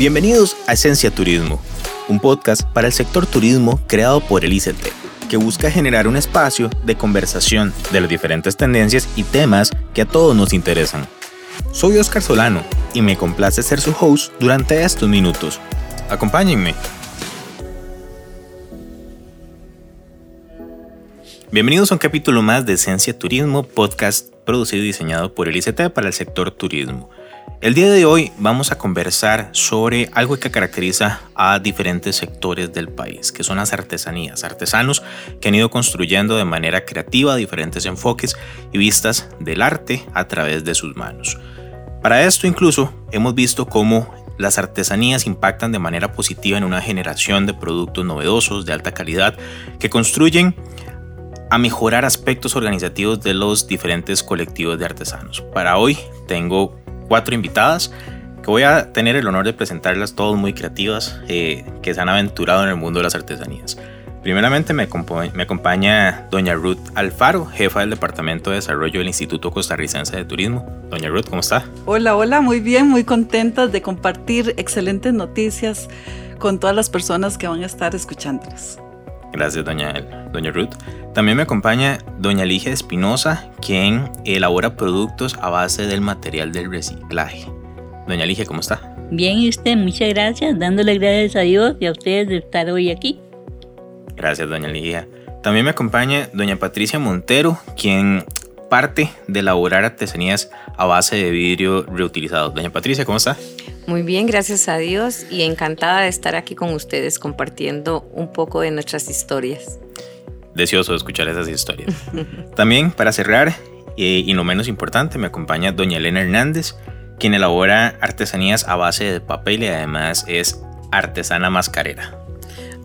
Bienvenidos a Esencia Turismo, un podcast para el sector turismo creado por el ICT, que busca generar un espacio de conversación de las diferentes tendencias y temas que a todos nos interesan. Soy Oscar Solano y me complace ser su host durante estos minutos. Acompáñenme. Bienvenidos a un capítulo más de Esencia Turismo, podcast producido y diseñado por el ICT para el sector turismo. El día de hoy vamos a conversar sobre algo que caracteriza a diferentes sectores del país, que son las artesanías, artesanos que han ido construyendo de manera creativa diferentes enfoques y vistas del arte a través de sus manos. Para esto incluso hemos visto cómo las artesanías impactan de manera positiva en una generación de productos novedosos de alta calidad que construyen a mejorar aspectos organizativos de los diferentes colectivos de artesanos. Para hoy tengo cuatro invitadas que voy a tener el honor de presentarlas todas muy creativas eh, que se han aventurado en el mundo de las artesanías. Primeramente me, acompaña doña Ruth Alfaro, jefa del Departamento de Desarrollo del Instituto Costarricense de Turismo. Doña Ruth, ¿cómo está? Hola, hola, muy bien, muy contenta de compartir excelentes noticias con todas las personas que van a estar escuchándolas. Gracias, doña, doña Ruth. También me acompaña doña Ligia Espinosa, quien elabora productos a base del material del reciclaje. Doña Ligia, ¿cómo está? Bien, y usted, muchas gracias, dándole gracias a Dios y a ustedes de estar hoy aquí. Gracias, doña Ligia. También me acompaña doña Patricia Montero, quien parte de elaborar artesanías a base de vidrio reutilizado. Doña Patricia, ¿cómo está? Muy bien, gracias a Dios y encantada de estar aquí con ustedes compartiendo un poco de nuestras historias. Deseoso de escuchar esas historias. También, para cerrar, eh, y no menos importante, me acompaña doña Elena Hernández, quien elabora artesanías a base de papel y además es artesana mascarera.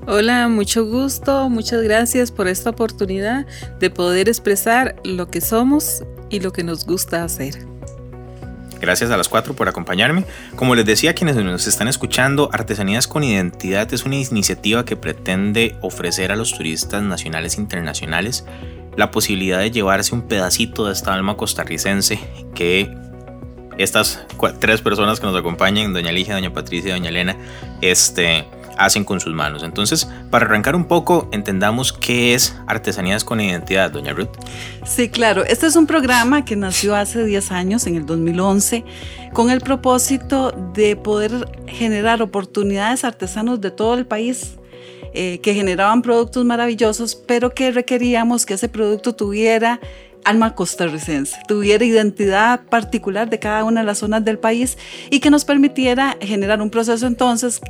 Hola, mucho gusto, muchas gracias por esta oportunidad de poder expresar lo que somos y lo que nos gusta hacer. Gracias a las cuatro por acompañarme. Como les decía quienes nos están escuchando, Artesanías con Identidad es una iniciativa que pretende ofrecer a los turistas nacionales e internacionales la posibilidad de llevarse un pedacito de esta alma costarricense que estas tres personas que nos acompañan, doña Ligia, doña Patricia y doña Elena, este, hacen con sus manos. Entonces, para arrancar un poco, entendamos qué es Artesanías con Identidad, doña Ruth. Sí, claro. Este es un programa que nació hace 10 años, en el 2011, con el propósito de poder generar oportunidades a artesanos de todo el país. Eh, que generaban productos maravillosos, pero que requeríamos que ese producto tuviera alma costarricense, tuviera identidad particular de cada una de las zonas del país y que nos permitiera generar un proceso entonces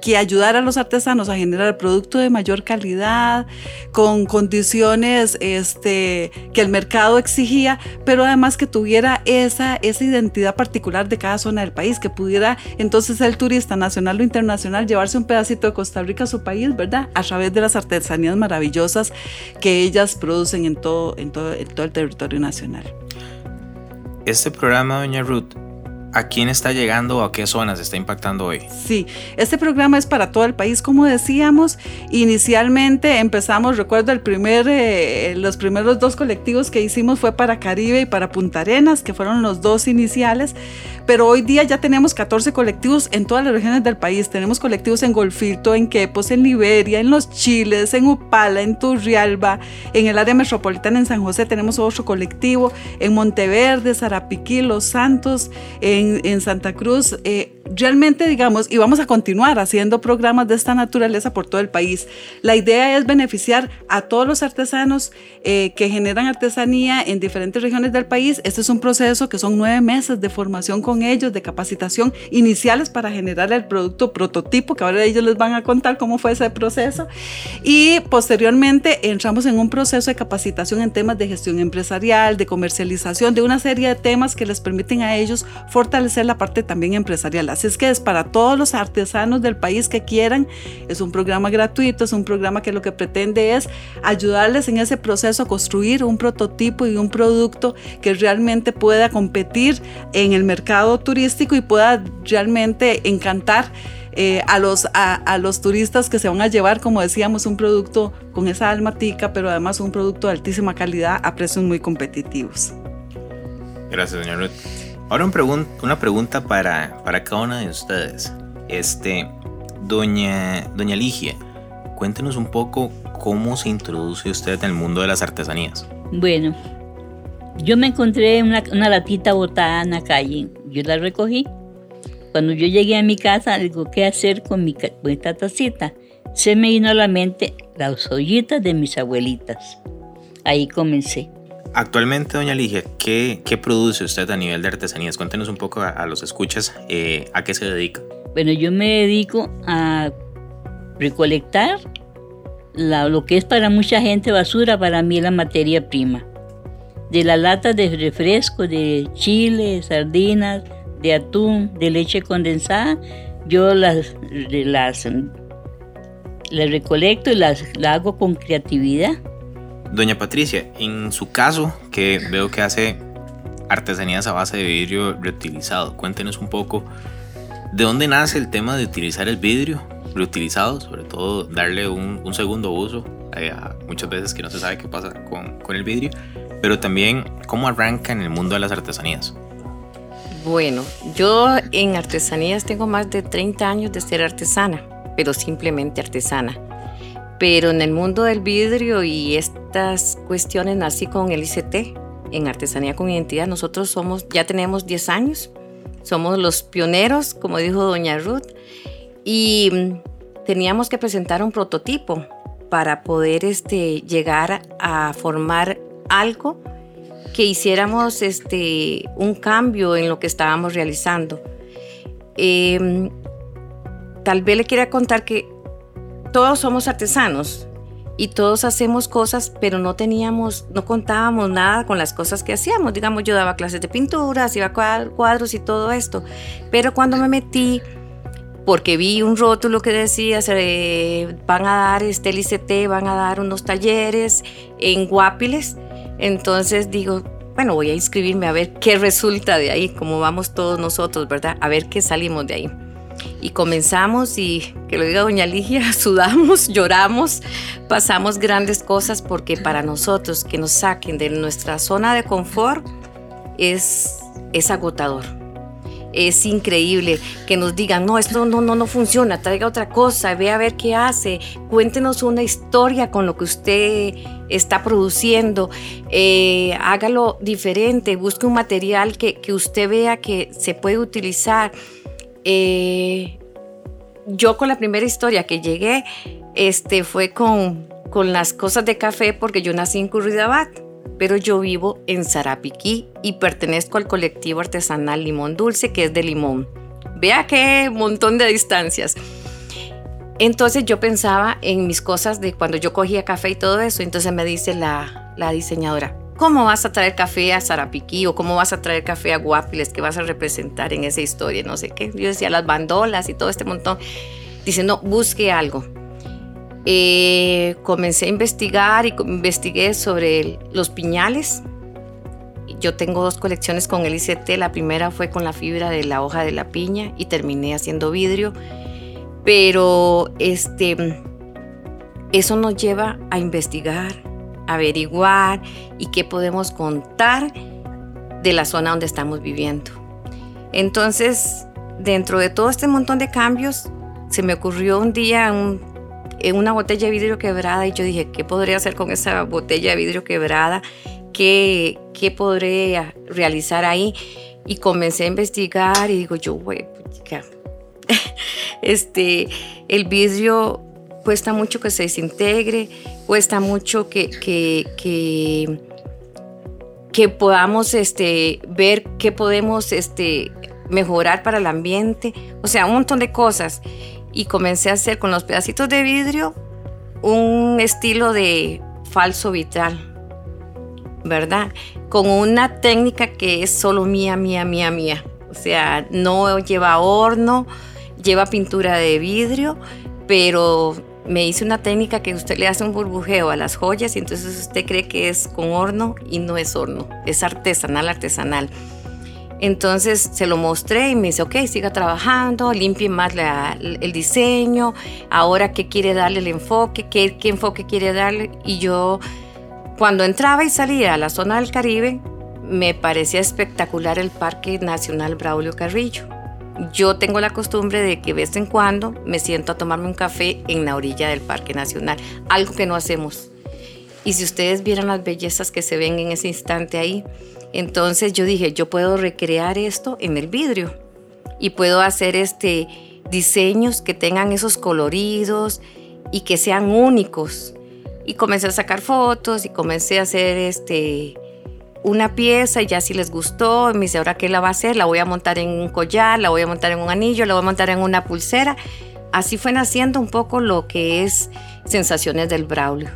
que ayudara a los artesanos a generar producto de mayor calidad, con condiciones este, que el mercado exigía, pero además que tuviera esa, esa identidad particular de cada zona del país, que pudiera entonces el turista nacional o internacional llevarse un pedacito de Costa Rica a su país, ¿verdad? A través de las artesanías maravillosas que ellas producen en todo, en todo, en todo el territorio nacional. Este programa, doña Ruth, ¿A quién está llegando o a qué zonas está impactando hoy? Sí, este programa es para todo el país, como decíamos. Inicialmente empezamos, recuerdo, el primer, eh, los primeros dos colectivos que hicimos fue para Caribe y para Punta Arenas, que fueron los dos iniciales. Pero hoy día ya tenemos 14 colectivos en todas las regiones del país. Tenemos colectivos en Golfito, en Quepos, en Liberia, en Los Chiles, en Upala, en Turrialba, en el área metropolitana en San José tenemos otro colectivo, en Monteverde, Zarapiquí, Los Santos, en, Santa Cruz. Eh, realmente, digamos, y vamos a continuar haciendo programas de esta naturaleza por todo el país. La idea es beneficiar a todos los artesanos eh, que generan artesanía en diferentes regiones del país. Este es un proceso que son nueve meses de formación con ellos, de capacitación iniciales para generar el producto prototipo, que ahora ellos les van a contar cómo fue ese proceso. Y posteriormente entramos en un proceso de capacitación en temas de gestión empresarial, de comercialización, de una serie de temas que les permiten a ellos fortalecer la parte también empresarial. Así es que es para todos los artesanos del país que quieran. Es un programa gratuito, es un programa que lo que pretende es ayudarles en ese proceso a construir un prototipo y un producto que realmente pueda competir en el mercado turístico y pueda realmente encantar. Eh, a, los, a, los turistas que se van a llevar, como decíamos, un producto con esa almatica, pero además un producto de altísima calidad a precios muy competitivos. Gracias, señor Ruth. Ahora una pregunta para, para cada una de ustedes. Este, doña, doña Ligia, cuéntenos un poco cómo se introduce usted en el mundo de las artesanías. Bueno, yo me encontré una, una latita botada en la calle. Yo la recogí. Cuando yo llegué a mi casa, digo, ¿qué hacer con mi, con esta tacita? Se me vino a la mente las ollitas de mis abuelitas. Ahí comencé. Actualmente, doña Ligia, ¿qué, produce usted a nivel de artesanías? Cuéntenos un poco a, los escuchas eh, a qué se dedica. Bueno, yo me dedico a recolectar la- lo que es para mucha gente basura, para mí la materia prima. De las latas de refresco, de chile, sardinas, de atún, de leche condensada, yo las, las, las recolecto y las, las hago con creatividad. Doña Patricia, en su caso, que veo que hace artesanías a base de vidrio reutilizado, cuéntenos un poco de dónde nace el tema de utilizar el vidrio reutilizado, sobre todo darle un, un segundo uso, eh, muchas veces que no se sabe qué pasa con, con el vidrio, pero también cómo arranca en el mundo de las artesanías. Bueno, yo en artesanías tengo más de 30 años de ser artesana, pero simplemente artesana. Pero en el mundo del vidrio y estas cuestiones nací con el ICT, en Artesanía con Identidad. Nosotros somos, ya tenemos 10 años, somos los pioneros, como dijo doña Ruth, y mm, teníamos que presentar un prototipo para poder este, llegar a formar algo que hiciéramos este, un cambio en lo que estábamos realizando. Eh, tal vez le quiera contar que todos somos artesanos y todos hacemos cosas, pero no teníamos, no contábamos nada con las cosas que hacíamos. Digamos, yo daba clases de pintura, hacía cuad- cuadros y todo esto. Pero cuando me metí, porque vi un rótulo que decía, se van a dar este ICT, van a dar unos talleres en Guapiles, entonces digo, bueno, voy a inscribirme a ver qué resulta de ahí, como vamos todos nosotros, ¿verdad? A ver qué salimos de ahí. Y comenzamos y, que lo diga doña Ligia, sudamos, lloramos, pasamos grandes cosas porque para nosotros que nos saquen de nuestra zona de confort es, es agotador. Es increíble que nos digan, no, esto no, no, no funciona, traiga otra cosa, ve a ver qué hace, cuéntenos una historia con lo que usted está produciendo, eh, hágalo diferente, busque un material que, que usted vea que se puede utilizar. Eh, yo con la primera historia que llegué este, fue con, con las cosas de café porque yo nací en Curridabat, pero yo vivo en Sarapiquí y pertenezco al colectivo artesanal Limón Dulce, que es de limón. Vea qué montón de distancias. Entonces yo pensaba en mis cosas de cuando yo cogía café y todo eso. Entonces me dice la, la diseñadora, ¿cómo vas a traer café a Sarapiquí o cómo vas a traer café a Guapiles que vas a representar en esa historia? No sé qué. Yo decía las bandolas y todo este montón. Dice, no, busque algo. Eh, comencé a investigar y investigué sobre los piñales. Yo tengo dos colecciones con el ICT. La primera fue con la fibra de la hoja de la piña y terminé haciendo vidrio. Pero este, eso nos lleva a investigar, averiguar y qué podemos contar de la zona donde estamos viviendo. Entonces, dentro de todo este montón de cambios, se me ocurrió un día en una botella de vidrio quebrada y yo dije, ¿qué podría hacer con esa botella de vidrio quebrada? ¿Qué, qué podré realizar ahí? Y comencé a investigar y digo yo, güey, este, el vidrio cuesta mucho que se desintegre, cuesta mucho que, que, que, podamos este, ver qué podemos este, mejorar para el ambiente, o sea, un montón de cosas. Y comencé a hacer con los pedacitos de vidrio un estilo de falso vitral, ¿verdad? Con una técnica que es solo mía, mía, mía, mía. O sea, no lleva horno, lleva pintura de vidrio, pero me hice una técnica que usted le hace un burbujeo a las joyas y entonces usted cree que es con horno y no es horno, es artesanal, artesanal. Entonces se lo mostré y me dice, ok, siga trabajando, limpie más el diseño, ahora qué quiere darle el enfoque, qué, qué enfoque quiere darle. Y yo, cuando entraba y salía a la zona del Caribe, me parecía espectacular el Parque Nacional Braulio Carrillo. Yo tengo la costumbre de que de vez en cuando me siento a tomarme un café en la orilla del Parque Nacional, algo que no hacemos. Y si ustedes vieran las bellezas que se ven en ese instante ahí, entonces yo dije, yo puedo recrear esto en el vidrio y puedo hacer este diseños que tengan esos coloridos y que sean únicos. Y comencé a sacar fotos y comencé a hacer este una pieza y ya si les gustó, me dice, ¿ahora qué la va a hacer? La voy a montar en un collar, la voy a montar en un anillo, la voy a montar en una pulsera. Así fue naciendo un poco lo que es Sensaciones del Braulio.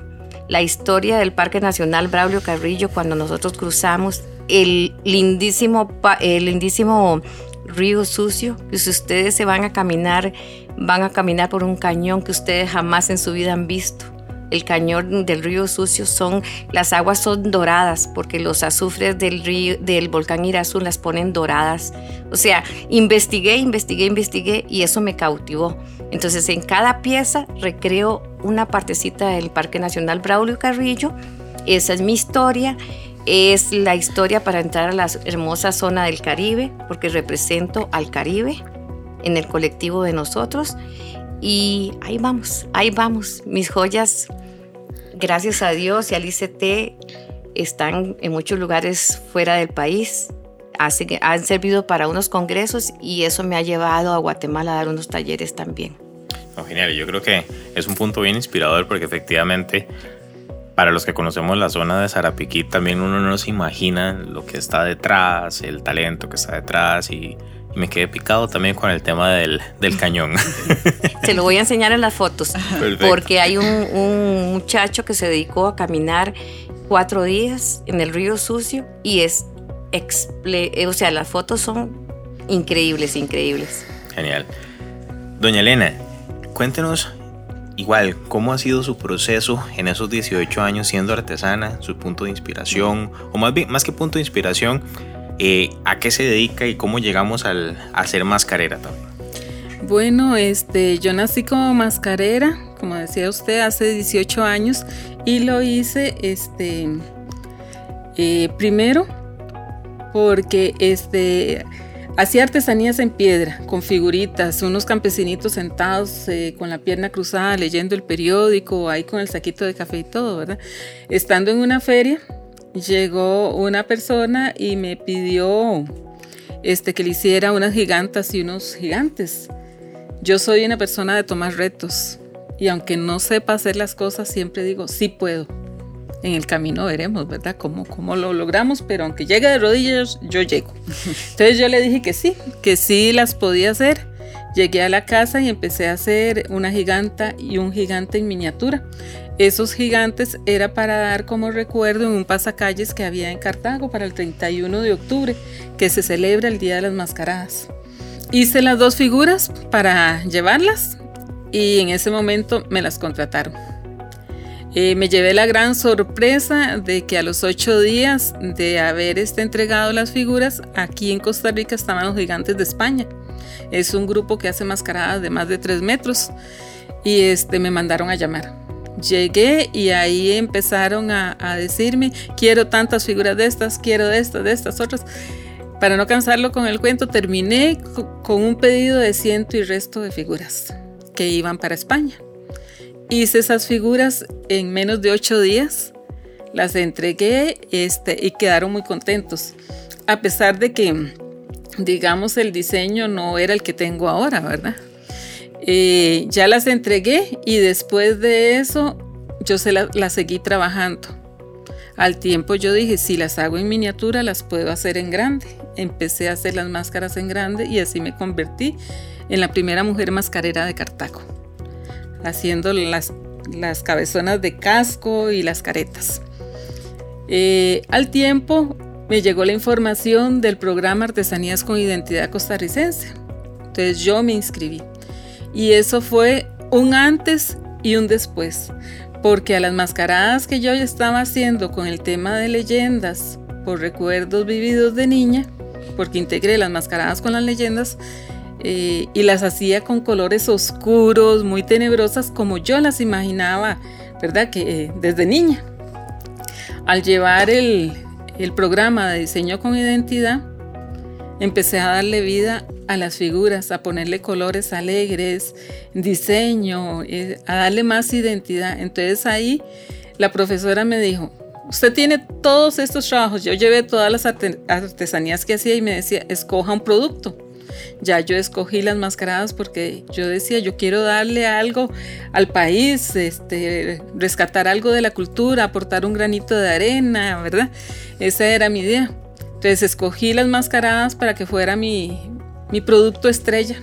La historia del Parque Nacional Braulio Carrillo cuando nosotros cruzamos el lindísimo, el lindísimo río sucio, que si ustedes se van a caminar, van a caminar por un cañón que ustedes jamás en su vida han visto el cañón del río Sucio son, las aguas son doradas porque los azufres del río, del volcán Irazú las ponen doradas. O sea, investigué, investigué, investigué y eso me cautivó. Entonces en cada pieza recreo una partecita del Parque Nacional Braulio Carrillo. Esa es mi historia. Es la historia para entrar a la hermosa zona del Caribe, porque represento al Caribe en el colectivo de nosotros. Y ahí vamos, ahí vamos. Mis joyas gracias a Dios y al ICT están en muchos lugares fuera del país. han servido para unos congresos y eso me ha llevado a Guatemala a dar unos talleres también. genial, yo creo que es un punto bien inspirador porque efectivamente para los que conocemos la zona de Sarapiquí también uno no se imagina lo que está detrás, el talento que está detrás y me quedé picado también con el tema del, del cañón. Se lo voy a enseñar en las fotos. Porque hay un, un, muchacho que se dedicó a caminar cuatro días en el río sucio y es, eh, o sea, las fotos son increíbles, increíbles. Genial. Doña Elena, cuéntenos igual cómo ha sido su proceso en esos 18 años siendo artesana, su punto de inspiración, o más bien, más que punto de inspiración, eh, ¿A qué se dedica y cómo llegamos al, a ser mascarera también? Bueno, este, yo nací como mascarera, como decía usted, hace 18 años y lo hice este, eh, primero porque este, hacía artesanías en piedra, con figuritas, unos campesinitos sentados eh, con la pierna cruzada leyendo el periódico, ahí con el saquito de café y todo, ¿verdad? Estando en una feria, llegó una persona y me pidió este, que le hiciera unas gigantas y unos gigantes. Yo soy una persona de tomar retos y aunque no sepa hacer las cosas, siempre digo, sí puedo. En el camino veremos, ¿verdad? Cómo, cómo lo logramos, pero aunque llegue de rodillas, yo llego. Entonces yo le dije que sí, que sí las podía hacer. Llegué a la casa y empecé a hacer una giganta y un gigante en miniatura. Esos gigantes era para dar como recuerdo en un pasacalles que había en Cartago para el 31 de octubre, que se celebra el Día de las Mascaradas. Hice las dos figuras para llevarlas y en ese momento me las contrataron. Eh, me llevé la gran sorpresa de que a los ocho días de haber este entregado las figuras, aquí en Costa Rica estaban los gigantes de España. Es un grupo que hace mascaradas de más de tres metros y este, me mandaron a llamar llegué y ahí empezaron a, decirme, quiero tantas figuras de estas, quiero de estas, de estas otras. Para no cansarlo con el cuento, terminé con un pedido de ciento y resto de figuras que iban para España. Hice esas figuras en menos de ocho días, las entregué este, y quedaron muy contentos, a pesar de que, digamos, el diseño no era el que tengo ahora, ¿verdad? Eh, ya las entregué y después de eso yo se las seguí trabajando. Al tiempo yo dije, si las hago en miniatura, las puedo hacer en grande. Empecé a hacer las máscaras en grande y así me convertí en la primera mujer mascarera de Cartago, haciendo las, las cabezonas de casco y las caretas. Eh, al tiempo me llegó la información del programa Artesanías con Identidad Costarricense. Entonces yo me inscribí. Y eso fue un antes y un después, porque a las mascaradas que yo estaba haciendo con el tema de leyendas por recuerdos vividos de niña, porque integré las mascaradas con las leyendas eh, y las hacía con colores oscuros, muy tenebrosas, como yo las imaginaba, ¿verdad? Que eh, desde niña. Al llevar el, el programa de diseño con identidad, empecé a darle vida a las figuras, a ponerle colores alegres, diseño, eh, a darle más identidad. Entonces ahí la profesora me dijo, usted tiene todos estos trabajos, yo llevé todas las artesanías que hacía y me decía, escoja un producto. Ya yo escogí las mascaradas porque yo decía, yo quiero darle algo al país, este, rescatar algo de la cultura, aportar un granito de arena, ¿verdad? Esa era mi idea. Entonces escogí las mascaradas para que fuera mi, mi producto estrella.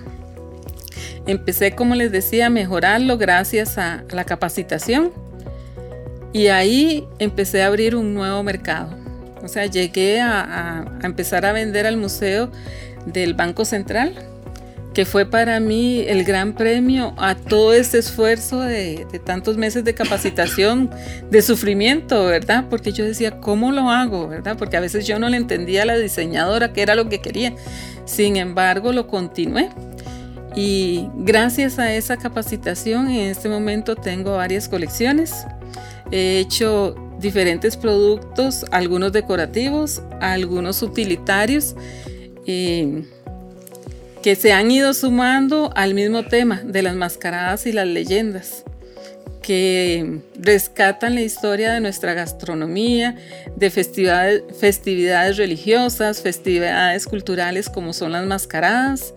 Empecé, como les decía, a mejorarlo gracias a la capacitación y ahí empecé a abrir un nuevo mercado. O sea, llegué a, a empezar a vender al museo del Banco Central, que fue para mí el gran premio a todo este esfuerzo de, tantos meses de capacitación, de sufrimiento, ¿verdad? Porque yo decía, ¿cómo lo hago? ¿verdad? Porque a veces yo no le entendía a la diseñadora qué era lo que quería. Sin embargo, lo continué. Y gracias a esa capacitación, en este momento tengo varias colecciones. He hecho diferentes productos, algunos decorativos, algunos utilitarios eh, que se han ido sumando al mismo tema de las mascaradas y las leyendas, que rescatan la historia de nuestra gastronomía, de festividades, religiosas, festividades culturales como son las mascaradas.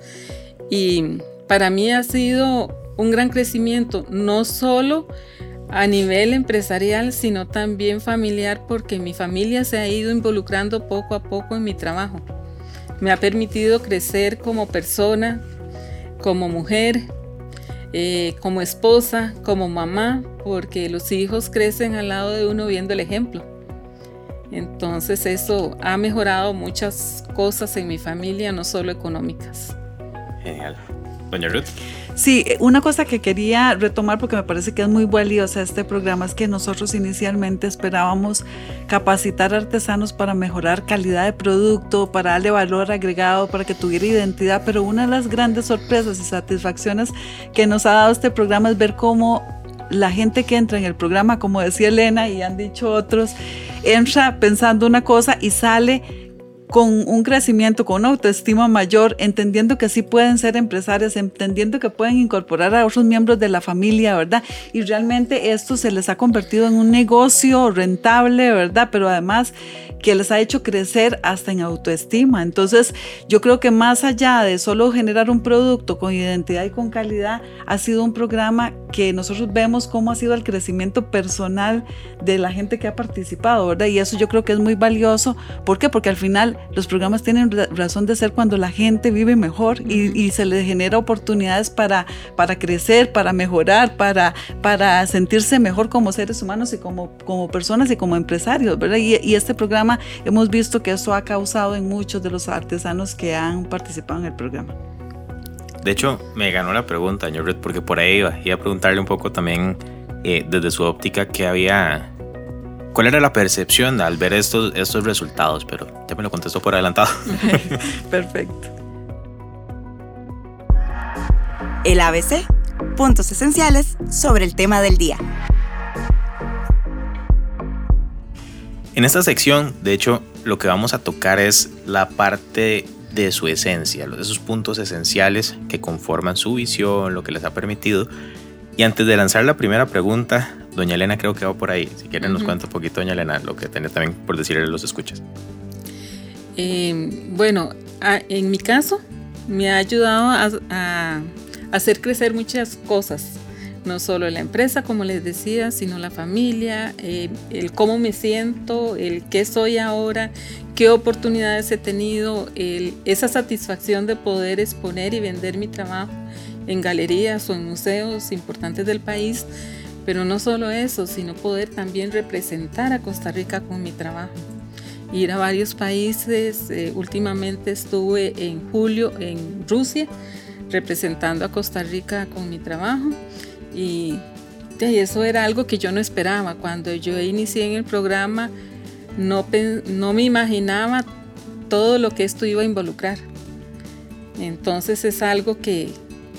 Y para mí ha sido un gran crecimiento, no solo a nivel empresarial, sino también familiar, porque mi familia se ha ido involucrando poco a poco en mi trabajo me ha permitido crecer como persona, como mujer, eh, como esposa, como mamá, porque los hijos crecen al lado de uno viendo el ejemplo. Entonces eso ha mejorado muchas cosas en mi familia, no solo económicas. Genial. Doña Ruth. Sí, una cosa que quería retomar porque me parece que es muy valiosa este programa es que nosotros inicialmente esperábamos capacitar artesanos para mejorar calidad de producto, para darle valor agregado, para que tuviera identidad, pero una de las grandes sorpresas y satisfacciones que nos ha dado este programa es ver cómo la gente que entra en el programa, como decía Elena y han dicho otros, entra pensando una cosa y sale con un crecimiento, con una autoestima mayor, entendiendo que sí pueden ser empresarias, entendiendo que pueden incorporar a otros miembros de la familia, ¿verdad? Y realmente esto se les ha convertido en un negocio rentable, ¿verdad? Pero además que les ha hecho crecer hasta en autoestima. Entonces, yo creo que más allá de solo generar un producto con identidad y con calidad, ha sido un programa que nosotros vemos cómo ha sido el crecimiento personal de la gente que ha participado, ¿verdad? Y eso yo creo que es muy valioso. ¿Por qué? Porque al final los programas tienen razón de ser cuando la gente vive mejor y, se les genera oportunidades para, para crecer, para mejorar, para, para sentirse mejor como seres humanos y como, como personas y como empresarios, ¿verdad? Y, y este programa hemos visto que eso ha causado en muchos de los artesanos que han participado en el programa. De hecho, me ganó la pregunta, señor Red, porque por ahí iba. Iba a preguntarle un poco también eh, desde su óptica qué había. ¿Cuál era la percepción al ver estos, estos resultados? Pero ya me lo contestó por adelantado. Perfecto. El ABC. Puntos esenciales sobre el tema del día. En esta sección, de hecho, lo que vamos a tocar es la parte de su esencia, esos puntos esenciales que conforman su visión, lo que les ha permitido. Y antes de lanzar la primera pregunta, doña Elena creo que va por ahí. Si quieren nos cuenta un poquito, doña Elena, lo que tiene también por decirle a los escuchas. Em, bueno, en mi caso me ha ayudado a hacer crecer muchas cosas no solo la empresa, como les decía, sino la familia, eh, el cómo me siento, el qué soy ahora, qué oportunidades he tenido, esa satisfacción de poder exponer y vender mi trabajo en galerías o en museos importantes del país, pero no solo eso, sino poder también representar a Costa Rica con mi trabajo. Ir a varios países, eh, últimamente estuve en julio en Rusia representando a Costa Rica con mi trabajo y, eso era algo que yo no esperaba. Cuando yo inicié en el programa, no, no me imaginaba todo lo que esto iba a involucrar. Entonces es algo que,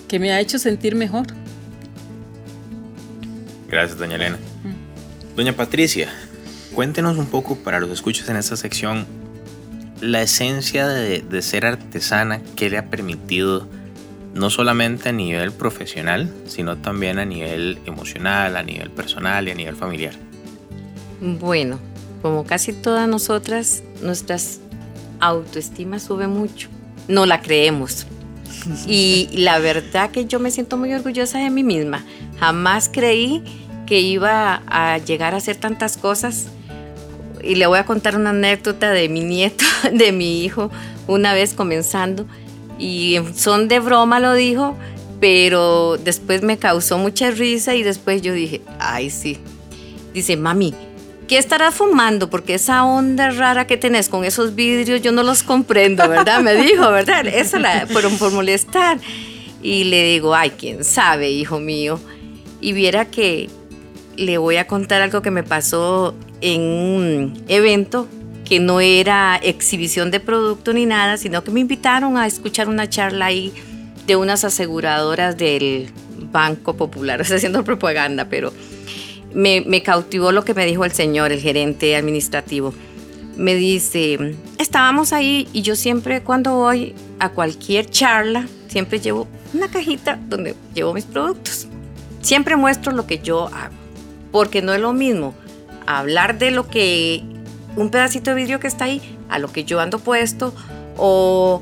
que me ha hecho sentir mejor. Gracias, doña Elena. Doña Patricia, cuéntenos un poco para los escuchos en esta sección la esencia de, de ser artesana, ¿qué le ha permitido? no solamente a nivel profesional, sino también a nivel emocional, a nivel personal y a nivel familiar? Bueno, como casi todas nosotras, nuestras autoestima sube mucho. No la creemos. Y la verdad que yo me siento muy orgullosa de mí misma. Jamás creí que iba a llegar a hacer tantas cosas. Y le voy a contar una anécdota de mi nieto, de mi hijo, una vez comenzando y son de broma lo dijo, pero después me causó mucha risa y después yo dije, ay sí. Dice, mami, ¿qué estarás fumando? Porque esa onda rara que tenés con esos vidrios yo no los comprendo, ¿verdad? Me dijo, ¿verdad? Eso la fueron por molestar. Y le digo, ay, quién sabe, hijo mío. Y viera que le voy a contar algo que me pasó en un evento que no era exhibición de producto ni nada, sino que me invitaron a escuchar una charla ahí de unas aseguradoras del Banco Popular, o sea, haciendo propaganda, pero me, me cautivó lo que me dijo el señor, el gerente administrativo. Me dice, estábamos ahí y yo siempre cuando voy a cualquier charla, siempre llevo una cajita donde llevo mis productos. Siempre muestro lo que yo hago, porque no es lo mismo hablar de lo que un pedacito de vidrio que está ahí a lo que yo ando puesto o,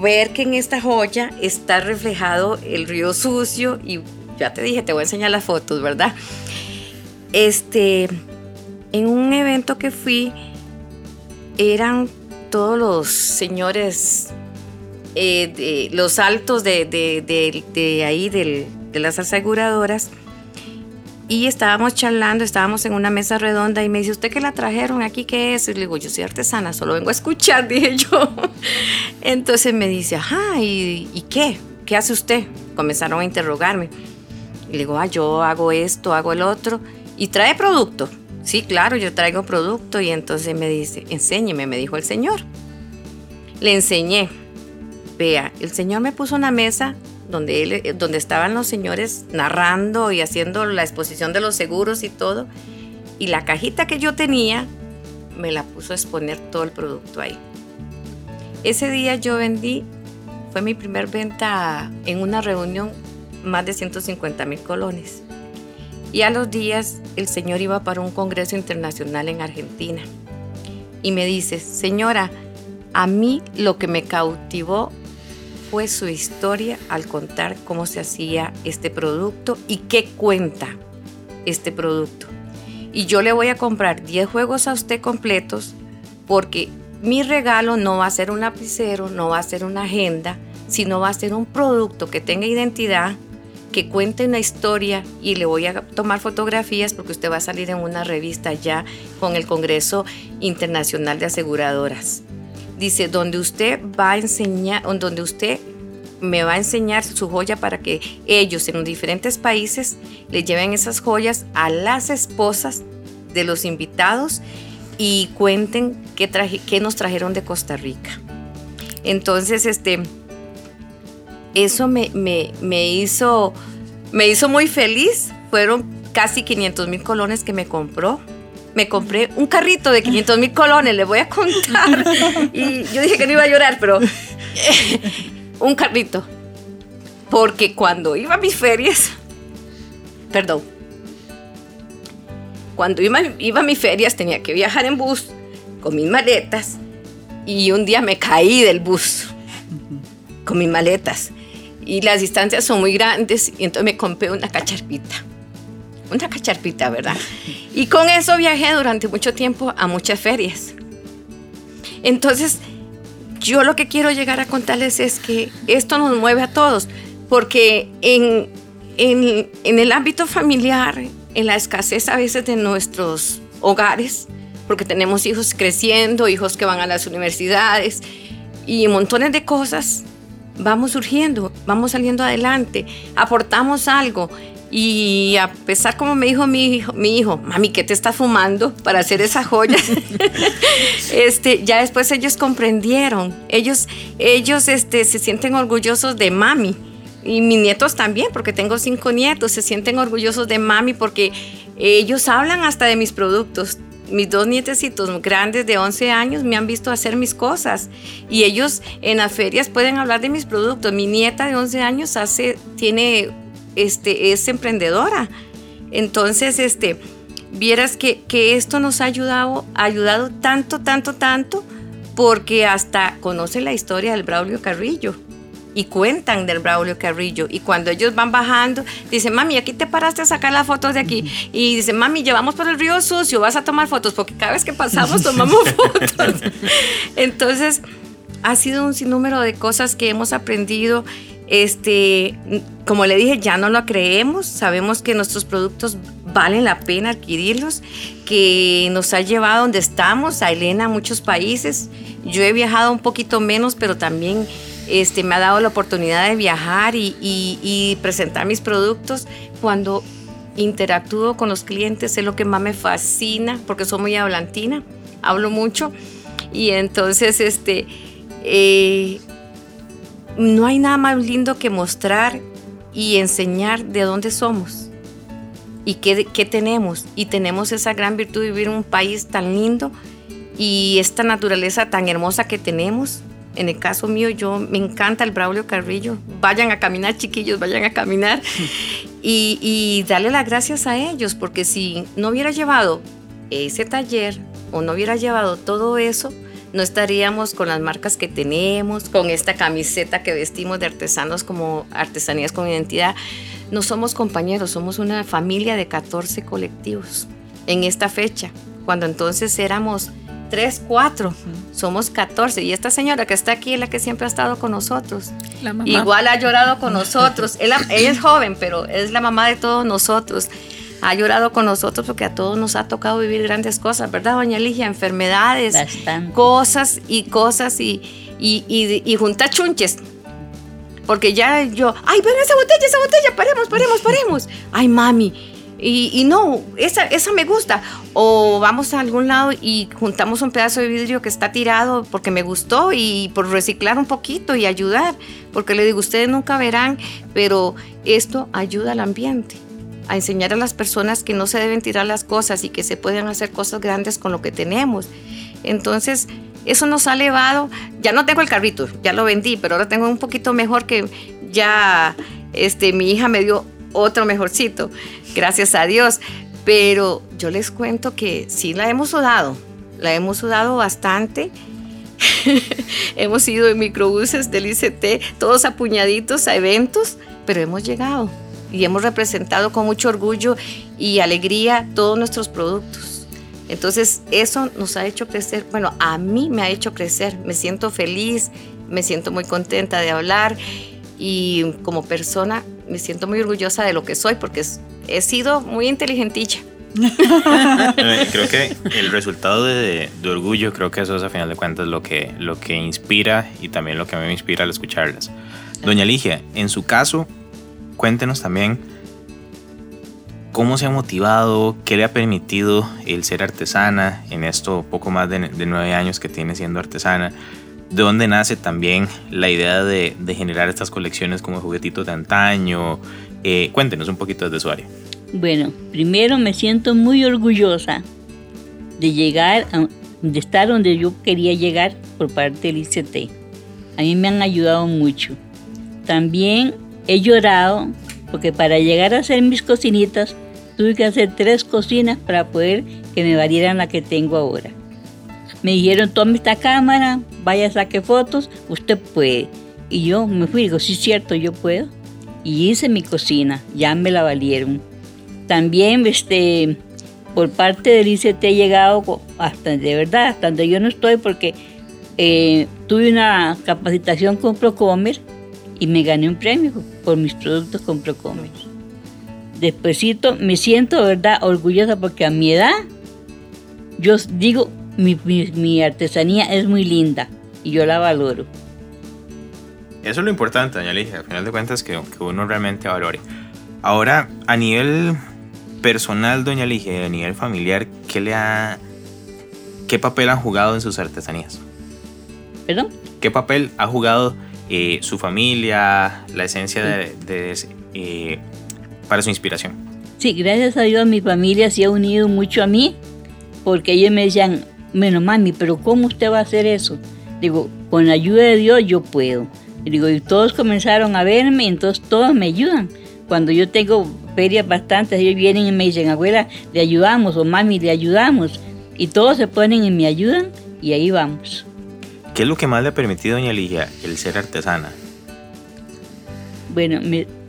ver que en esta joya está reflejado el río sucio y ya te dije, te voy a enseñar las fotos, ¿verdad? Este, en un evento que fui, eran todos los señores, eh, los altos de, de ahí, de las aseguradoras, y estábamos charlando, estábamos en una mesa redonda y me dice, ¿usted qué la trajeron aquí? ¿Qué es? Y le digo, yo soy artesana, solo vengo a escuchar, dije yo. Entonces me dice, ajá, ¿y, qué? ¿Qué hace usted? Comenzaron a interrogarme. Y le digo, ah, yo hago esto, hago el otro. ¿Y trae producto? Sí, claro, yo traigo producto. Y entonces me dice, enséñeme, me dijo el señor. Le enseñé. Vea, el señor me puso una mesa donde, él, donde estaban los señores narrando y haciendo la exposición de los seguros y todo. Y la cajita que yo tenía me la puso a exponer todo el producto ahí. Ese día yo vendí, fue mi primer venta en una reunión, más de 150 mil colones. Y a los días el señor iba para un congreso internacional en Argentina. Y me dice, señora, a mí lo que me cautivó fue su historia al contar cómo se hacía este producto y qué cuenta este producto. Y yo le voy a comprar 10 juegos a usted completos porque mi regalo no va a ser un lapicero, no va a ser una agenda, sino va a ser un producto que tenga identidad, que cuente una historia y le voy a tomar fotografías porque usted va a salir en una revista ya con el Congreso Internacional de Aseguradoras. Dice, donde usted va a enseñar, donde usted me va a enseñar su joya para que ellos en los diferentes países le lleven esas joyas a las esposas de los invitados y cuenten qué, nos trajeron de Costa Rica. Entonces, este, eso me, me, hizo, me hizo muy feliz. Fueron casi 500 mil colones que me compró me compré un carrito de 500 mil colones, le voy a contar. Y yo dije que no iba a llorar, pero un carrito. Porque cuando iba a mis ferias, perdón, cuando iba, iba a mis ferias tenía que viajar en bus con mis maletas y un día me caí del bus con mis maletas y las distancias son muy grandes y entonces me compré una cacharpita una cacharpita, ¿verdad? Y con eso viajé durante mucho tiempo a muchas ferias. Entonces, yo lo que quiero llegar a contarles es que esto nos mueve a todos, porque en, en, en el ámbito familiar, en la escasez a veces de nuestros hogares, porque tenemos hijos creciendo, hijos que van a las universidades y montones de cosas, vamos surgiendo, vamos saliendo adelante, aportamos algo y a pesar como me dijo mi hijo, mi hijo, mami, ¿qué te está fumando para hacer esa joya? este, ya después ellos comprendieron. Ellos, ellos este, se sienten orgullosos de mami. Y mis nietos también, porque tengo cinco nietos, se sienten orgullosos de mami porque ellos hablan hasta de mis productos. mis dos nietecitos grandes de 11 años me han visto hacer mis cosas y ellos en las ferias pueden hablar de mis productos. Mi nieta de 11 años hace, tiene, este, es emprendedora. Entonces, este, vieras que, que esto nos ha ayudado, ha ayudado tanto, tanto, tanto, porque hasta conoce la historia del Braulio Carrillo y cuentan del Braulio Carrillo. Y cuando ellos van bajando, dicen, mami, aquí te paraste a sacar las fotos de aquí. Y dicen, mami, llevamos por el río sucio, vas a tomar fotos, porque cada vez que pasamos tomamos fotos. Entonces, ha sido un sinnúmero de cosas que hemos aprendido. Este, como le dije, ya no lo creemos, sabemos que nuestros productos valen la pena adquirirlos, que nos ha llevado donde estamos, a Elena, a muchos países. Yo he viajado un poquito menos, pero también este, me ha dado la oportunidad de viajar y, presentar mis productos. Cuando interactúo con los clientes es lo que más me fascina porque soy muy hablantina, hablo mucho y entonces este, eh, no hay nada más lindo que mostrar y enseñar de dónde somos y qué, qué tenemos. Y tenemos esa gran virtud de vivir en un país tan lindo y esta naturaleza tan hermosa que tenemos en el caso mío, yo me encanta el Braulio Carrillo. Vayan a caminar, chiquillos, vayan a caminar. Y, darle las gracias a ellos, porque si no hubiera llevado ese taller o no hubiera llevado todo eso, no estaríamos con las marcas que tenemos, con esta camiseta que vestimos de artesanos como artesanías con identidad. No somos compañeros, somos una familia de 14 colectivos en esta fecha, cuando entonces éramos tres, cuatro, somos 14. Y esta señora que está aquí es la que siempre ha estado con nosotros. Igual ha llorado con nosotros. ella, es joven, pero es la mamá de todos nosotros. Ha llorado con nosotros porque a todos nos ha tocado vivir grandes cosas, ¿verdad, doña Ligia? Enfermedades, cosas y cosas y, y, y, y juntar chunches. Porque ya yo, ay, ven esa botella, esa botella, paremos, paremos, paremos. Ay, mami, y, no, esa, esa me gusta. O vamos a algún lado y juntamos un pedazo de vidrio que está tirado porque me gustó y por reciclar un poquito y ayudar. Porque le digo, ustedes nunca verán, pero esto ayuda al ambiente a enseñar a las personas que no se deben tirar las cosas y que se pueden hacer cosas grandes con lo que tenemos. Entonces, eso nos ha elevado. Ya no tengo el carrito, ya lo vendí, pero ahora tengo un poquito mejor que ya este, mi hija me dio otro mejorcito, gracias a Dios. Pero yo les cuento que sí la hemos sudado, la hemos sudado bastante. hemos ido en microbuses del ICT, todos apuñaditos a eventos, pero hemos llegado y hemos representado con mucho orgullo y alegría todos nuestros productos. Entonces eso nos ha hecho crecer, bueno, a mí me ha hecho crecer, me siento feliz, me siento muy contenta de hablar y como persona me siento muy orgullosa de lo que soy porque he sido muy inteligentilla. creo que el resultado de, orgullo, creo que eso es a final de cuentas lo que, lo que inspira y también lo que a mí me inspira al escucharlas. Doña Ligia, en su caso, cuéntenos también cómo se ha motivado, qué le ha permitido el ser artesana en esto poco más de, nueve años que tiene siendo artesana de dónde nace también la idea de, generar estas colecciones como juguetitos de antaño. Eh, cuéntenos un poquito de su área. Bueno, primero me siento muy orgullosa de llegar, de estar donde yo quería llegar por parte del ICT. A mí me han ayudado mucho. También he llorado porque para llegar a hacer mis cocinitas tuve que hacer tres cocinas para poder que me valieran la que tengo ahora. Me dijeron, tome esta cámara, vaya, saque fotos, usted puede. Y yo me fui y digo, sí, cierto, yo puedo. Y hice mi cocina, ya me la valieron. También, este, por parte del ICT he llegado hasta, de verdad, hasta donde yo no estoy, porque eh, tuve una capacitación con Procomer y me gané un premio por mis productos con Procomer. Despuésito me siento, verdad, orgullosa porque a mi edad, yo digo, mi, artesanía es muy linda y yo la valoro. Eso es lo importante, doña Ligia, al final de cuentas que, que uno realmente valore. Ahora, a nivel personal, doña Ligia, a nivel familiar, ¿qué le ha, qué papel han jugado en sus artesanías? ¿Perdón? ¿Qué papel ha jugado eh, su familia, la esencia de, eh, para su inspiración? Sí, gracias a Dios mi familia se ha unido mucho a mí porque ellos me decían, bueno, mami, pero ¿cómo usted va a hacer eso? Digo, con la ayuda de Dios yo puedo. Y digo, y todos comenzaron a verme, entonces todos me ayudan. Cuando yo tengo ferias bastantes, ellos vienen y me dicen, abuela, le ayudamos, o mami, le ayudamos. Y todos se ponen y me ayudan, y ahí vamos. ¿Qué es lo que más le ha permitido, doña Ligia, el ser artesana? Bueno,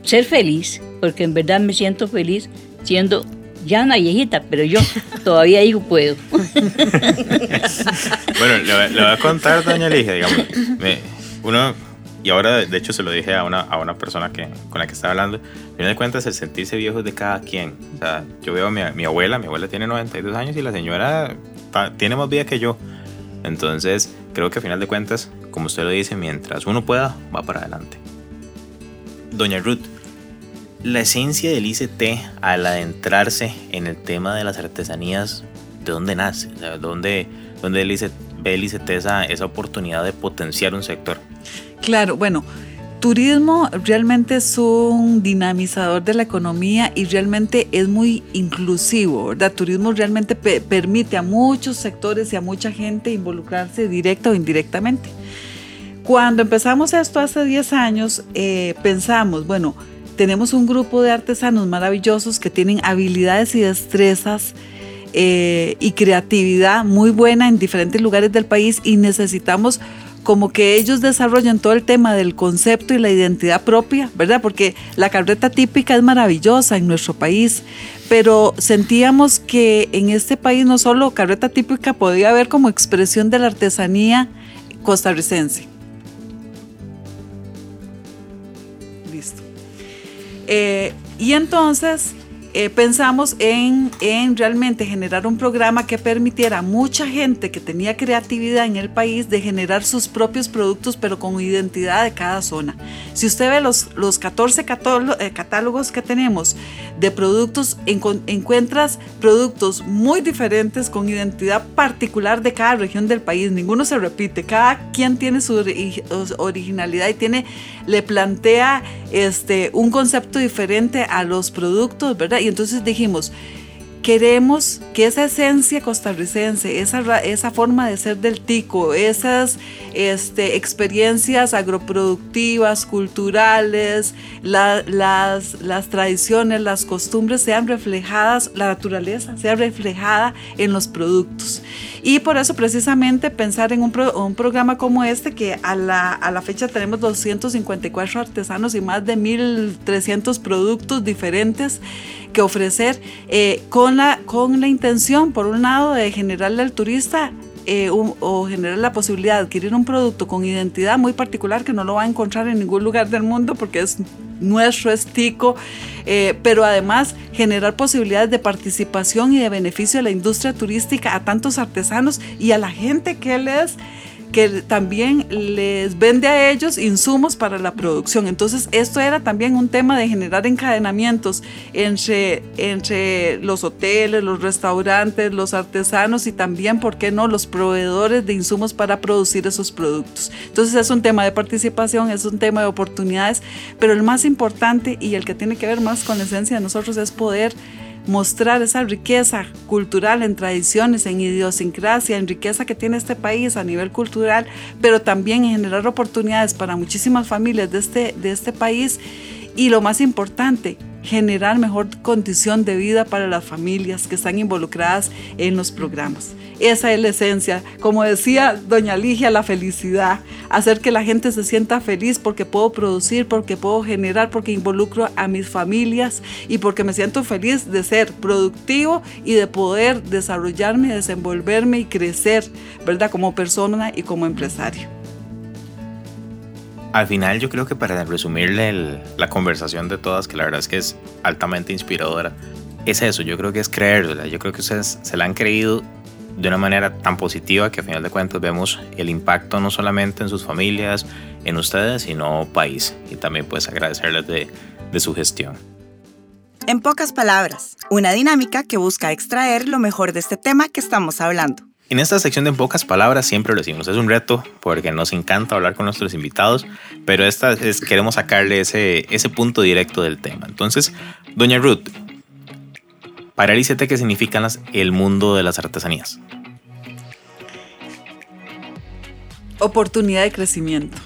ser feliz, porque en verdad me siento feliz siendo ya una viejita, pero yo todavía digo puedo. bueno, le, voy a contar, doña Ligia, digamos, uno, y ahora de hecho se lo dije a una, a una persona que, con la que estaba hablando, me de cuenta es el sentirse viejo de cada quien. O sea, yo veo a mi, mi, abuela, mi abuela tiene 92 años y la señora tiene más vida que yo. Entonces, creo que a final de cuentas, como usted lo dice, mientras uno pueda, va para adelante. Doña Ruth, la esencia del ICT al adentrarse en el tema de las artesanías, ¿de dónde nace? ¿dónde, dónde el ICT, ve el ICT esa, esa oportunidad de potenciar un sector? Claro, bueno, turismo realmente es un dinamizador de la economía y realmente es muy inclusivo, ¿verdad? Turismo realmente permite a muchos sectores y a mucha gente involucrarse directa o indirectamente. Cuando empezamos esto hace 10 años, eh, pensamos, bueno, tenemos un grupo de artesanos maravillosos que tienen habilidades y destrezas eh, y creatividad muy buena en diferentes lugares del país y necesitamos como que ellos desarrollen todo el tema del concepto y la identidad propia, ¿verdad? Porque la carreta típica es maravillosa en nuestro país, pero sentíamos que en este país no solo carreta típica podía haber como expresión de la artesanía costarricense. Eh, y entonces eh, pensamos en, en, realmente generar un programa que permitiera a mucha gente que tenía creatividad en el país de generar sus propios productos, pero con identidad de cada zona. Si usted ve los, los 14 eh, catálogos que tenemos de productos, encuentras productos muy diferentes con identidad particular de cada región del país. Ninguno se repite, cada quien tiene su originalidad y tiene, le plantea este, un concepto diferente a los productos, ¿verdad? Y entonces dijimos, queremos que esa esencia costarricense, esa, esa forma de ser del tico, esas este, experiencias agroproductivas, culturales, las, las tradiciones, las costumbres sean reflejadas, la naturaleza sea reflejada en los productos. Y por eso precisamente pensar en un, un programa como este, que a la, a la fecha tenemos 254 artesanos y más de 1.300 productos diferentes, que ofrecer eh, con, la, con la intención, por un lado, de generarle al turista eh, o generar la posibilidad de adquirir un producto con identidad muy particular que no lo va a encontrar en ningún lugar del mundo porque es nuestro, es tico, eh, pero además generar posibilidades de participación y de beneficio a la industria turística, a tantos artesanos y a la gente que les que también les vende a ellos insumos para la producción. Entonces, esto era también un tema de generar encadenamientos entre, entre los hoteles, los restaurantes, los artesanos y también, ¿por qué no?, los proveedores de insumos para producir esos productos. Entonces, es un tema de participación, es un tema de oportunidades, pero el más importante y el que tiene que ver más con la esencia de nosotros es poder mostrar esa riqueza cultural en tradiciones, en idiosincrasia, en riqueza que tiene este país a nivel cultural, pero también en generar oportunidades para muchísimas familias de este, de este país. Y lo más importante, generar mejor condición de vida para las familias que están involucradas en los programas. Esa es la esencia. Como decía doña Ligia, la felicidad. Hacer que la gente se sienta feliz porque puedo producir, porque puedo generar, porque involucro a mis familias y porque me siento feliz de ser productivo y de poder desarrollarme, desenvolverme y crecer, ¿verdad? Como persona y como empresario. Al final yo creo que para resumirle la conversación de todas, que la verdad es que es altamente inspiradora, es eso, yo creo que es creerla, yo creo que ustedes se la han creído de una manera tan positiva que a final de cuentas vemos el impacto no solamente en sus familias, en ustedes, sino país. Y también pues agradecerles de, de su gestión. En pocas palabras, una dinámica que busca extraer lo mejor de este tema que estamos hablando. En esta sección de en pocas palabras siempre lo decimos, es un reto porque nos encanta hablar con nuestros invitados, pero esta es queremos sacarle ese, ese punto directo del tema. Entonces, doña Ruth, para el ICT, ¿qué significa las- el mundo de las artesanías? Oportunidad de crecimiento.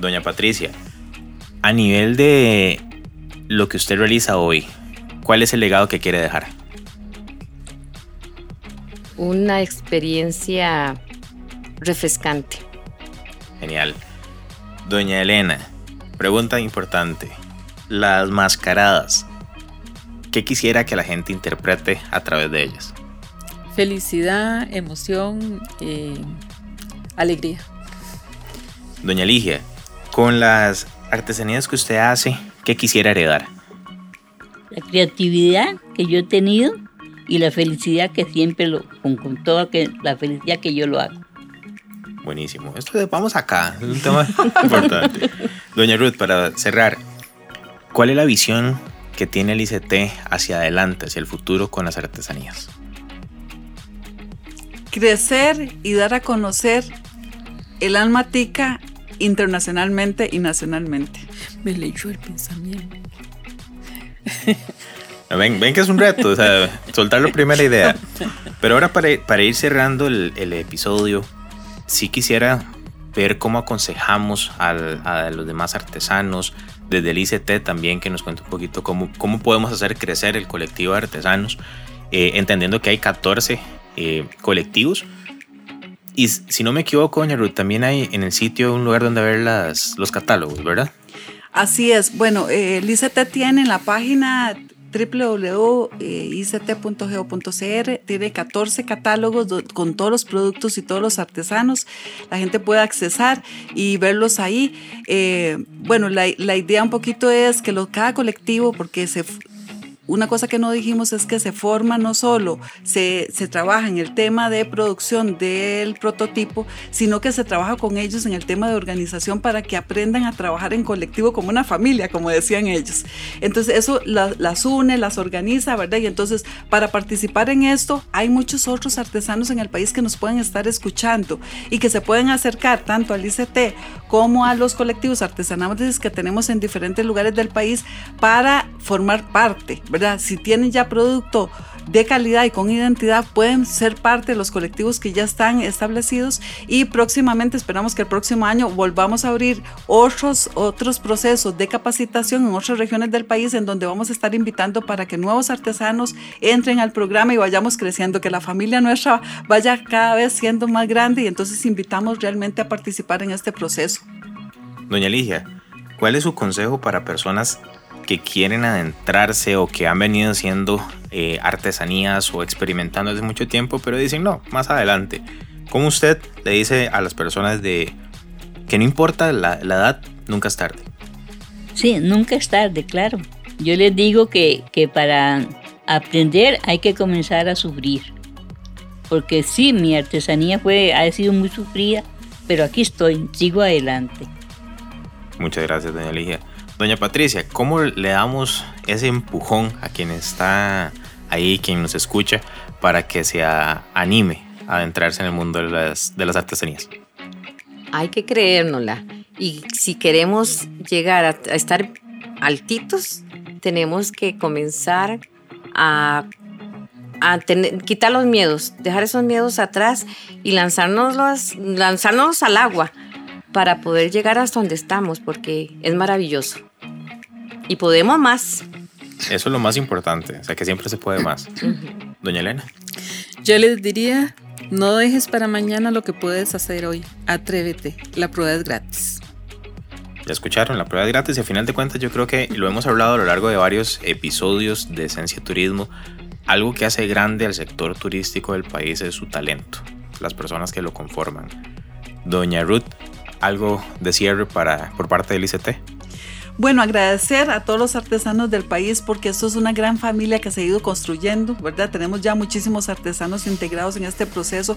Doña Patricia, a nivel de lo que usted realiza hoy, ¿cuál es el legado que quiere dejar? Una experiencia refrescante. Genial. Doña Elena, pregunta importante. Las mascaradas. ¿Qué quisiera que la gente interprete a través de ellas? Felicidad, emoción, eh, alegría. Doña Ligia, con las artesanías que usted hace, ¿qué quisiera heredar? La creatividad que yo he tenido y la felicidad que siempre lo, con, con toda que, la felicidad que yo lo hago. Buenísimo. Esto de vamos acá, es un tema importante. Doña Ruth, para cerrar, ¿cuál es la visión que tiene el ICT hacia adelante, hacia el futuro con las artesanías? Crecer y dar a conocer el alma tica internacionalmente y nacionalmente. Me leyó el pensamiento. Ven, ven que es un reto, o sea, soltar la primera idea. Pero ahora para, para ir cerrando el, el episodio, sí quisiera ver cómo aconsejamos al- a los demás artesanos, desde el ICT también, que nos cuente un poquito cómo, cómo podemos hacer crecer el colectivo de artesanos, eh, entendiendo que hay 14 eh, colectivos. Y si no me equivoco, doña Ruth, también hay en el sitio un lugar donde ver las, los catálogos, ¿verdad? Así es. Bueno, eh, el ICT tiene en la página www.ict.go.cr, tiene 14 catálogos con todos los productos y todos los artesanos. La gente puede accesar y verlos ahí. Eh, bueno, la, la idea un poquito es que lo- cada colectivo, porque se, una cosa que no dijimos es que se forma no solo, se, se trabaja en el tema de producción del prototipo, sino que se trabaja con ellos en el tema de organización para que aprendan a trabajar en colectivo como una familia, como decían ellos. Entonces eso la- las une, las organiza, ¿verdad? Y entonces para participar en esto hay muchos otros artesanos en el país que nos pueden estar escuchando y que se pueden acercar tanto al ICT como a los colectivos artesanales que tenemos en diferentes lugares del país para formar parte, ¿verdad? Si tienen ya producto de calidad y con identidad, pueden ser parte de los colectivos que ya están establecidos y próximamente esperamos que el próximo año volvamos a abrir otros, otros procesos de capacitación en otras regiones del país en donde vamos a estar invitando para que nuevos artesanos entren al programa y vayamos creciendo, que la familia nuestra vaya cada vez siendo más grande y entonces invitamos realmente a participar en este proceso. Doña Ligia, ¿cuál es su consejo para personas que quieren adentrarse o que han venido haciendo eh, artesanías o experimentando hace mucho tiempo, pero dicen no, más adelante? ¿Cómo usted le dice a las personas de que no importa la, la edad, nunca es tarde? Sí, nunca es tarde, claro. Yo les digo que, que para aprender hay que comenzar a sufrir. Porque sí, mi artesanía fue, ha sido muy sufrida, pero aquí estoy, sigo adelante. Muchas gracias, doña Ligia. Doña Patricia, ¿cómo le damos ese empujón a quien está ahí, quien nos escucha, para que se anime a adentrarse en el mundo de las, de las artesanías? Hay que creérnosla. Y si queremos llegar a, estar altitos, tenemos que comenzar a, tener- quitar los miedos, dejar esos miedos atrás y lanzarnos, lanzarnos al agua para poder llegar hasta donde estamos, porque es maravilloso. Y podemos más. Eso es lo más importante, o sea que siempre se puede más. Doña Elena. Yo les diría, no dejes para mañana lo que puedes hacer hoy. Atrévete, la prueba es gratis. Ya escucharon, la prueba es gratis y al final de cuentas yo creo que lo hemos hablado a lo largo de varios episodios de Esencia Turismo. Algo que hace grande al sector turístico del país es su talento, las personas que lo conforman. Doña Ruth, algo de cierre para, por parte del ICT. Bueno, agradecer a todos los artesanos del país porque esto es una gran familia que se ha ido construyendo, ¿verdad? Tenemos ya muchísimos artesanos integrados en este proceso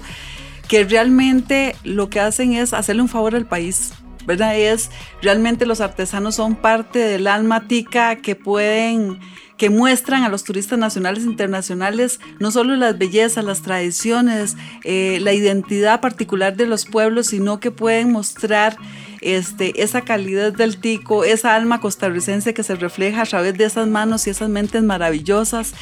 que realmente lo que hacen es hacerle un favor al país, ¿verdad? Es realmente los artesanos son parte del alma tica que pueden que muestran a los turistas nacionales e internacionales no solo las bellezas, las tradiciones, eh, la identidad particular de los pueblos, sino que pueden mostrar este, esa calidad del tico, esa alma costarricense que se refleja a través de esas manos y esas mentes maravillosas.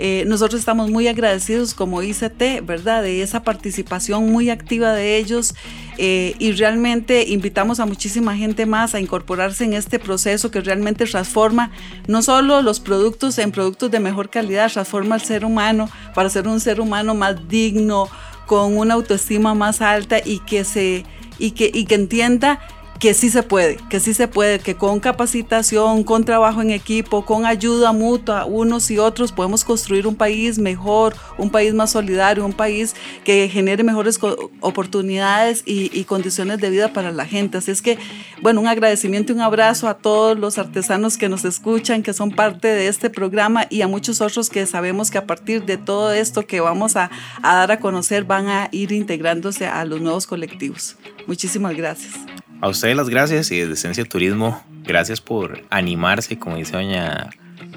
Eh, nosotros estamos muy agradecidos como ICT, ¿verdad? De esa participación muy activa de ellos eh, y realmente invitamos a muchísima gente más a incorporarse en este proceso que realmente transforma no solo los productos en productos de mejor calidad, transforma al ser humano para ser un ser humano más digno, con una autoestima más alta y que se y que, y que entienda que sí se puede, que sí se puede, que con capacitación, con trabajo en equipo, con ayuda mutua unos y otros podemos construir un país mejor, un país más solidario, un país que genere mejores oportunidades y, condiciones de vida para la gente. Así es que, bueno, un agradecimiento y un abrazo a todos los artesanos que nos escuchan, que son parte de este programa y a muchos otros que sabemos que a partir de todo esto que vamos a, a dar a conocer van a ir integrándose a los nuevos colectivos. Muchísimas gracias. A ustedes las gracias y desde Esencia Turismo, gracias por animarse, como dice doña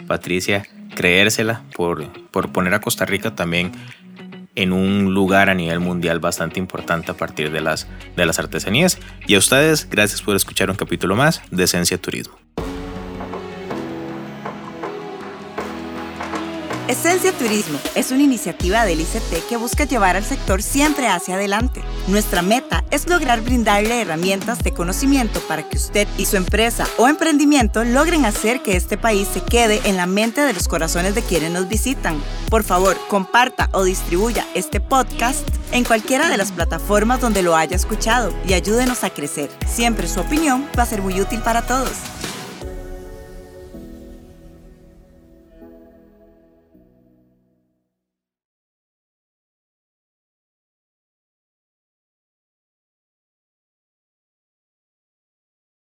Patricia, creérsela, por, por poner a Costa Rica también en un lugar a nivel mundial bastante importante a partir de las, de las artesanías. Y a ustedes, gracias por escuchar un capítulo más de Esencia Turismo. Esencia Turismo es una iniciativa del ICT que busca llevar al sector siempre hacia adelante. Nuestra meta es lograr brindarle herramientas de conocimiento para que usted y su empresa o emprendimiento logren hacer que este país se quede en la mente de los corazones de quienes nos visitan. Por favor, comparta o distribuya este podcast en cualquiera de las plataformas donde lo haya escuchado y ayúdenos a crecer. Siempre su opinión va a ser muy útil para todos.